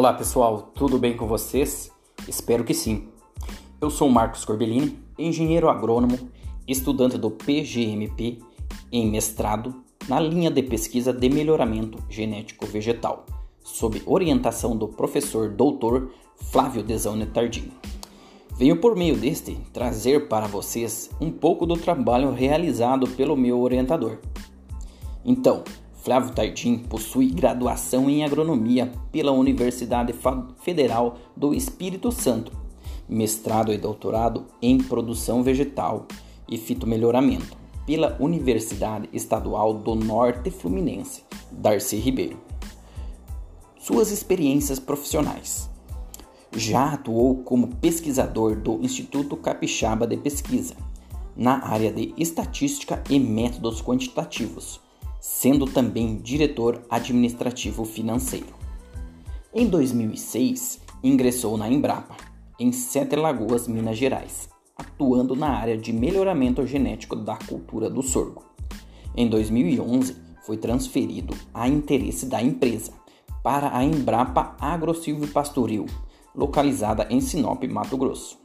Olá pessoal, tudo bem com vocês? Espero que sim. Eu sou Marcos Corbellini, engenheiro agrônomo, estudante do PGMP em mestrado na linha de pesquisa de melhoramento genético vegetal, sob orientação do professor doutor Flávio Desane Tardim. Venho por meio deste trazer para vocês um pouco do trabalho realizado pelo meu orientador. Então, Flávio Tardim possui graduação em agronomia pela Universidade Federal do Espírito Santo, mestrado e doutorado em produção vegetal e fitomelhoramento pela Universidade Estadual do Norte Fluminense, Darcy Ribeiro. Suas experiências profissionais. Já atuou como pesquisador do Instituto Capixaba de Pesquisa, na área de estatística e métodos quantitativos sendo também diretor administrativo financeiro. Em 2006, ingressou na Embrapa, em Sete Lagoas, Minas Gerais, atuando na área de melhoramento genético da cultura do sorgo. Em 2011, foi transferido a interesse da empresa para a Embrapa Agrosilvo Pastoril, localizada em Sinop, Mato Grosso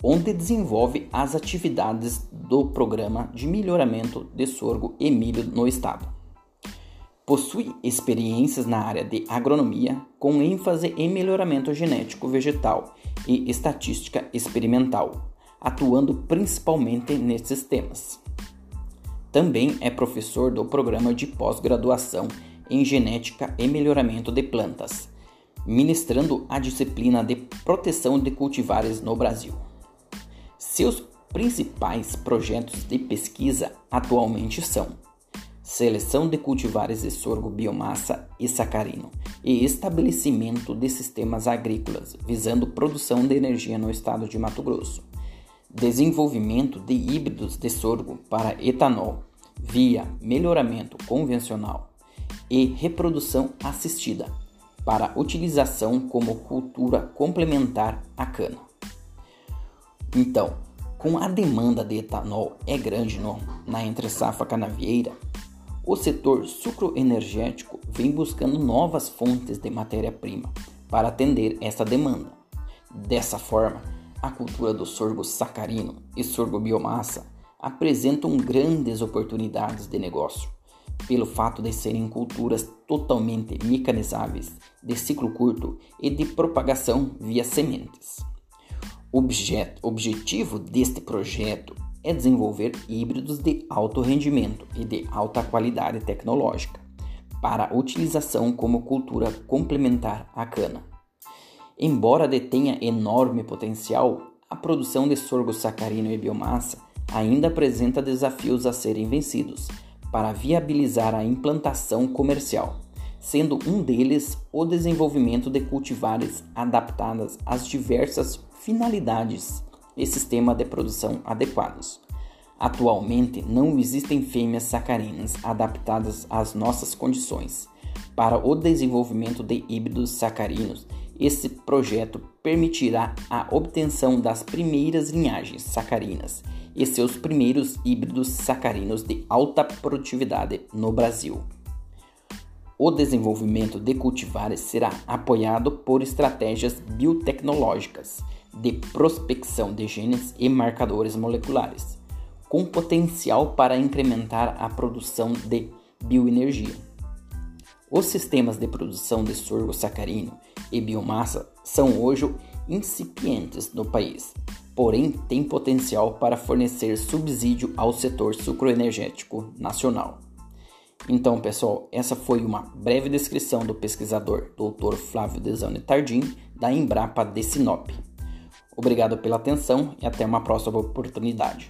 onde desenvolve as atividades do Programa de Melhoramento de Sorgo e Milho no Estado. Possui experiências na área de agronomia, com ênfase em melhoramento genético vegetal e estatística experimental, atuando principalmente nesses temas. Também é professor do programa de pós-graduação em Genética e Melhoramento de Plantas, ministrando a disciplina de Proteção de Cultivares no Brasil. Seus principais projetos de pesquisa atualmente são seleção de cultivares de sorgo, biomassa e sacarino e estabelecimento de sistemas agrícolas visando produção de energia no estado de Mato Grosso, desenvolvimento de híbridos de sorgo para etanol via melhoramento convencional e reprodução assistida para utilização como cultura complementar à cana. Então, com a demanda de etanol é grande no, na entre-safra canavieira, o setor sucroenergético vem buscando novas fontes de matéria-prima para atender essa demanda. Dessa forma, a cultura do sorgo sacarino e sorgo biomassa apresentam grandes oportunidades de negócio, pelo fato de serem culturas totalmente mecanizáveis, de ciclo curto e de propagação via sementes. Objeto, objetivo deste projeto é desenvolver híbridos de alto rendimento e de alta qualidade tecnológica para utilização como cultura complementar à cana. Embora detenha enorme potencial, a produção de sorgo sacarino e biomassa ainda apresenta desafios a serem vencidos para viabilizar a implantação comercial, sendo um deles o desenvolvimento de cultivares adaptadas às diversas finalidades e sistema de produção adequados. Atualmente não existem fêmeas sacarinas adaptadas às nossas condições. Para o desenvolvimento de híbridos sacarinos, esse projeto permitirá a obtenção das primeiras linhagens sacarinas e seus primeiros híbridos sacarinos de alta produtividade no Brasil. O desenvolvimento de cultivares será apoiado por estratégias biotecnológicas de prospecção de genes e marcadores moleculares, com potencial para incrementar a produção de bioenergia. Os sistemas de produção de sorgo sacarino e biomassa são hoje incipientes no país, porém têm potencial para fornecer subsídio ao setor sucroenergético nacional. Então, pessoal, essa foi uma breve descrição do pesquisador Dr. Flávio Desane Tardim, da Embrapa de Sinop. Obrigado pela atenção e até uma próxima oportunidade.